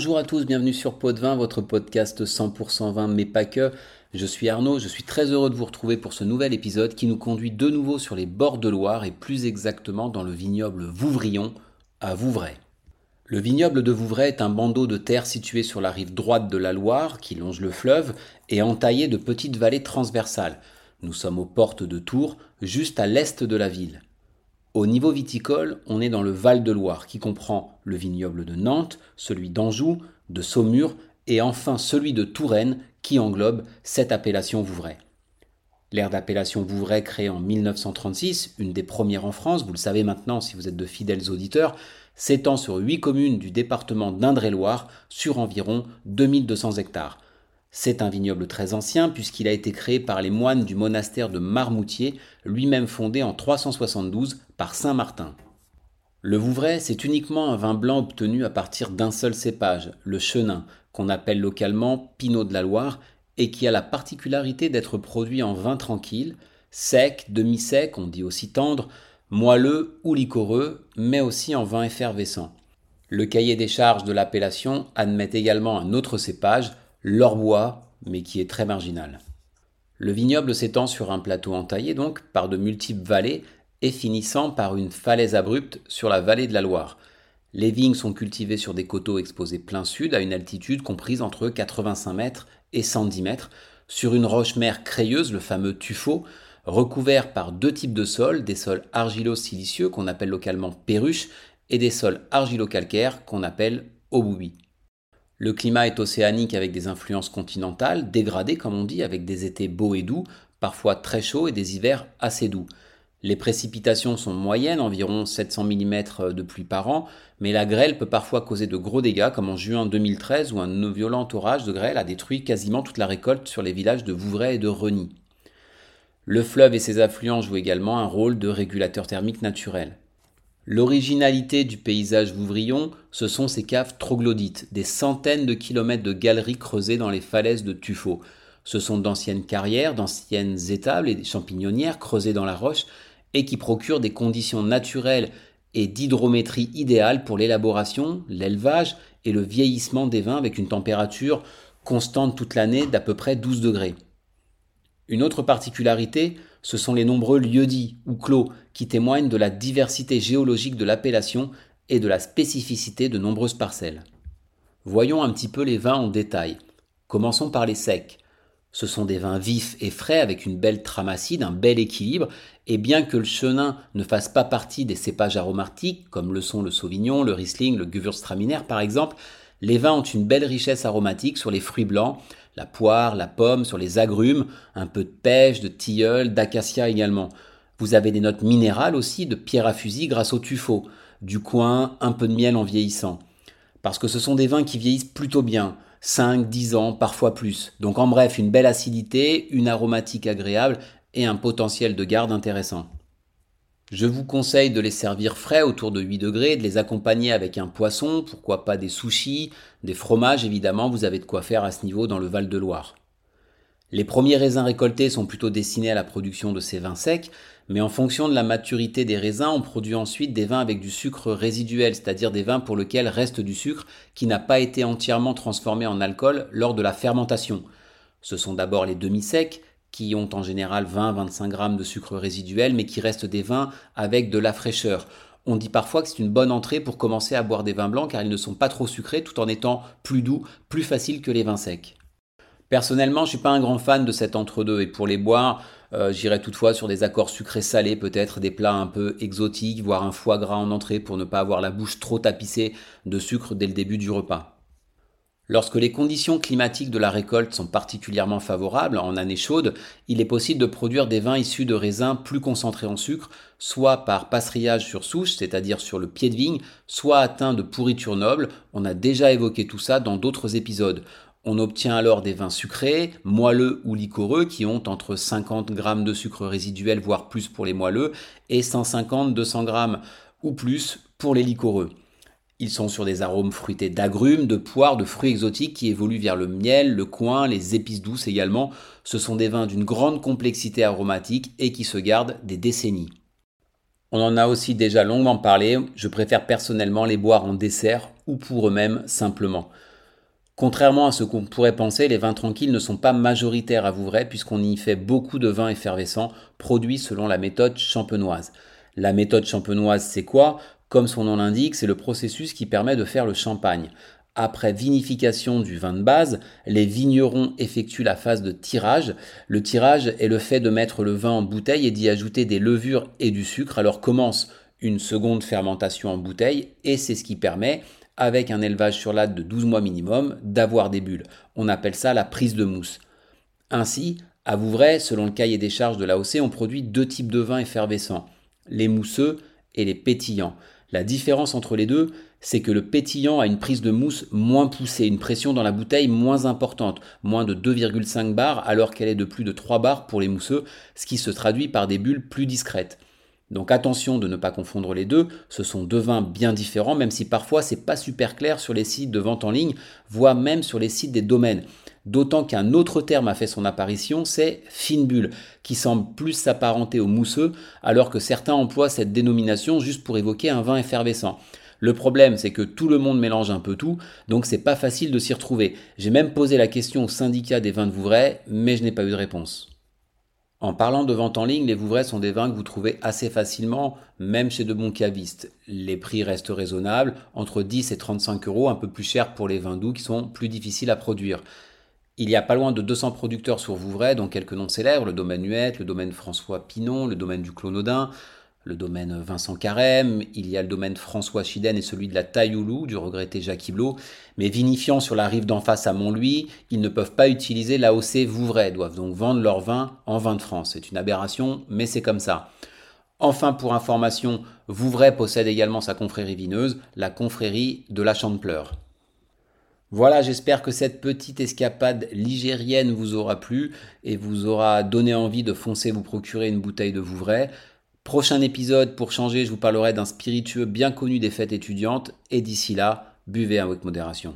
Bonjour à tous, bienvenue sur Pot de Vin, votre podcast 100% vin, mais pas que. Je suis Arnaud, je suis très heureux de vous retrouver pour ce nouvel épisode qui nous conduit de nouveau sur les bords de Loire et plus exactement dans le vignoble Vouvrion à Vouvray. Le vignoble de Vouvray est un bandeau de terre situé sur la rive droite de la Loire qui longe le fleuve et entaillé de petites vallées transversales. Nous sommes aux portes de Tours, juste à l'est de la ville. Au niveau viticole, on est dans le Val de Loire qui comprend le vignoble de Nantes, celui d'Anjou, de Saumur et enfin celui de Touraine qui englobe cette appellation Vouvray. L'ère d'appellation Vouvray créée en 1936, une des premières en France, vous le savez maintenant si vous êtes de fidèles auditeurs, s'étend sur huit communes du département d'Indre-et-Loire sur environ 2200 hectares. C'est un vignoble très ancien puisqu'il a été créé par les moines du monastère de Marmoutier, lui-même fondé en 372 par Saint Martin. Le Vouvray, c'est uniquement un vin blanc obtenu à partir d'un seul cépage, le chenin, qu'on appelle localement Pinot de la Loire, et qui a la particularité d'être produit en vin tranquille, sec, demi-sec, on dit aussi tendre, moelleux ou liquoreux, mais aussi en vin effervescent. Le cahier des charges de l'appellation admet également un autre cépage, l'orbois, mais qui est très marginal. Le vignoble s'étend sur un plateau entaillé donc par de multiples vallées et finissant par une falaise abrupte sur la vallée de la Loire. Les vignes sont cultivées sur des coteaux exposés plein sud à une altitude comprise entre 85 mètres et 110 mètres, sur une roche-mère crayeuse, le fameux tuffeau, recouvert par deux types de sols, des sols argilo-silicieux qu'on appelle localement perruches et des sols argilo-calcaires qu'on appelle oboubi. Le climat est océanique avec des influences continentales, dégradées comme on dit, avec des étés beaux et doux, parfois très chauds et des hivers assez doux. Les précipitations sont moyennes, environ 700 mm de pluie par an, mais la grêle peut parfois causer de gros dégâts, comme en juin 2013 où un violent orage de grêle a détruit quasiment toute la récolte sur les villages de Vouvray et de Reny. Le fleuve et ses affluents jouent également un rôle de régulateur thermique naturel. L'originalité du paysage Vouvrillon, ce sont ces caves troglodytes, des centaines de kilomètres de galeries creusées dans les falaises de Tuffeau. Ce sont d'anciennes carrières, d'anciennes étables et des champignonnières creusées dans la roche et qui procurent des conditions naturelles et d'hydrométrie idéales pour l'élaboration, l'élevage et le vieillissement des vins avec une température constante toute l'année d'à peu près 12 degrés. Une autre particularité, ce sont les nombreux lieux-dits ou clos qui témoignent de la diversité géologique de l'appellation et de la spécificité de nombreuses parcelles. Voyons un petit peu les vins en détail. Commençons par les secs. Ce sont des vins vifs et frais avec une belle trame acide, un bel équilibre, et bien que le chenin ne fasse pas partie des cépages aromatiques, comme le sont le sauvignon, le riesling, le gewürztraminer par exemple, les vins ont une belle richesse aromatique sur les fruits blancs, la poire, la pomme, sur les agrumes, un peu de pêche, de tilleul, d'acacia également. Vous avez des notes minérales aussi, de pierre à fusil grâce au tuffeau, du coin, un peu de miel en vieillissant. Parce que ce sont des vins qui vieillissent plutôt bien, 5, 10 ans, parfois plus. Donc en bref, une belle acidité, une aromatique agréable et un potentiel de garde intéressant. Je vous conseille de les servir frais autour de 8 degrés, de les accompagner avec un poisson, pourquoi pas des sushis, des fromages évidemment, vous avez de quoi faire à ce niveau dans le Val de Loire. Les premiers raisins récoltés sont plutôt destinés à la production de ces vins secs, mais en fonction de la maturité des raisins, on produit ensuite des vins avec du sucre résiduel, c'est-à-dire des vins pour lesquels reste du sucre qui n'a pas été entièrement transformé en alcool lors de la fermentation. Ce sont d'abord les demi-secs, qui ont en général 20-25 grammes de sucre résiduel, mais qui restent des vins avec de la fraîcheur. On dit parfois que c'est une bonne entrée pour commencer à boire des vins blancs car ils ne sont pas trop sucrés tout en étant plus doux, plus faciles que les vins secs. Personnellement, je ne suis pas un grand fan de cet entre-deux et pour les boire, euh, j'irai toutefois sur des accords sucrés-salés, peut-être des plats un peu exotiques, voire un foie gras en entrée pour ne pas avoir la bouche trop tapissée de sucre dès le début du repas. Lorsque les conditions climatiques de la récolte sont particulièrement favorables en année chaude, il est possible de produire des vins issus de raisins plus concentrés en sucre, soit par passerillage sur souche, c'est-à-dire sur le pied de vigne, soit atteint de pourriture noble. On a déjà évoqué tout ça dans d'autres épisodes. On obtient alors des vins sucrés, moelleux ou liquoreux qui ont entre 50 g de sucre résiduel, voire plus pour les moelleux, et 150-200 g ou plus pour les liquoreux. Ils sont sur des arômes fruités d'agrumes, de poires, de fruits exotiques qui évoluent vers le miel, le coin, les épices douces également. Ce sont des vins d'une grande complexité aromatique et qui se gardent des décennies. On en a aussi déjà longuement parlé, je préfère personnellement les boire en dessert ou pour eux-mêmes simplement. Contrairement à ce qu'on pourrait penser, les vins tranquilles ne sont pas majoritaires à Vouvray puisqu'on y fait beaucoup de vins effervescents produits selon la méthode champenoise. La méthode champenoise, c'est quoi? Comme son nom l'indique, c'est le processus qui permet de faire le champagne. Après vinification du vin de base, les vignerons effectuent la phase de tirage. Le tirage est le fait de mettre le vin en bouteille et d'y ajouter des levures et du sucre. Alors commence une seconde fermentation en bouteille et c'est ce qui permet avec un élevage sur latte de 12 mois minimum, d'avoir des bulles. On appelle ça la prise de mousse. Ainsi, à Vouvray, selon le cahier des charges de l'AOC, on produit deux types de vins effervescents, les mousseux et les pétillants. La différence entre les deux, c'est que le pétillant a une prise de mousse moins poussée, une pression dans la bouteille moins importante, moins de 2,5 bars alors qu'elle est de plus de 3 bars pour les mousseux, ce qui se traduit par des bulles plus discrètes. Donc attention de ne pas confondre les deux, ce sont deux vins bien différents, même si parfois c'est pas super clair sur les sites de vente en ligne, voire même sur les sites des domaines. D'autant qu'un autre terme a fait son apparition, c'est fine bulle, qui semble plus s'apparenter au mousseux, alors que certains emploient cette dénomination juste pour évoquer un vin effervescent. Le problème, c'est que tout le monde mélange un peu tout, donc c'est pas facile de s'y retrouver. J'ai même posé la question au syndicat des vins de Vouvray, mais je n'ai pas eu de réponse. En parlant de vente en ligne, les Vouvray sont des vins que vous trouvez assez facilement, même chez de bons cavistes. Les prix restent raisonnables, entre 10 et 35 euros, un peu plus cher pour les vins doux qui sont plus difficiles à produire. Il y a pas loin de 200 producteurs sur Vouvray, dont quelques noms célèbres, le domaine Huette, le domaine François Pinon, le domaine du Clonodin, le domaine Vincent Carême, il y a le domaine François Chiden et celui de la Tailloulou du regretté Jacques Iblot. Mais vinifiant sur la rive d'en face à Montlouis, ils ne peuvent pas utiliser l'AOC Vouvray, doivent donc vendre leur vin en vin de France. C'est une aberration, mais c'est comme ça. Enfin, pour information, Vouvray possède également sa confrérie vineuse, la confrérie de la Chantepleur. Voilà, j'espère que cette petite escapade ligérienne vous aura plu et vous aura donné envie de foncer vous procurer une bouteille de Vouvray. Prochain épisode, pour changer, je vous parlerai d'un spiritueux bien connu des fêtes étudiantes. Et d'ici là, buvez avec modération.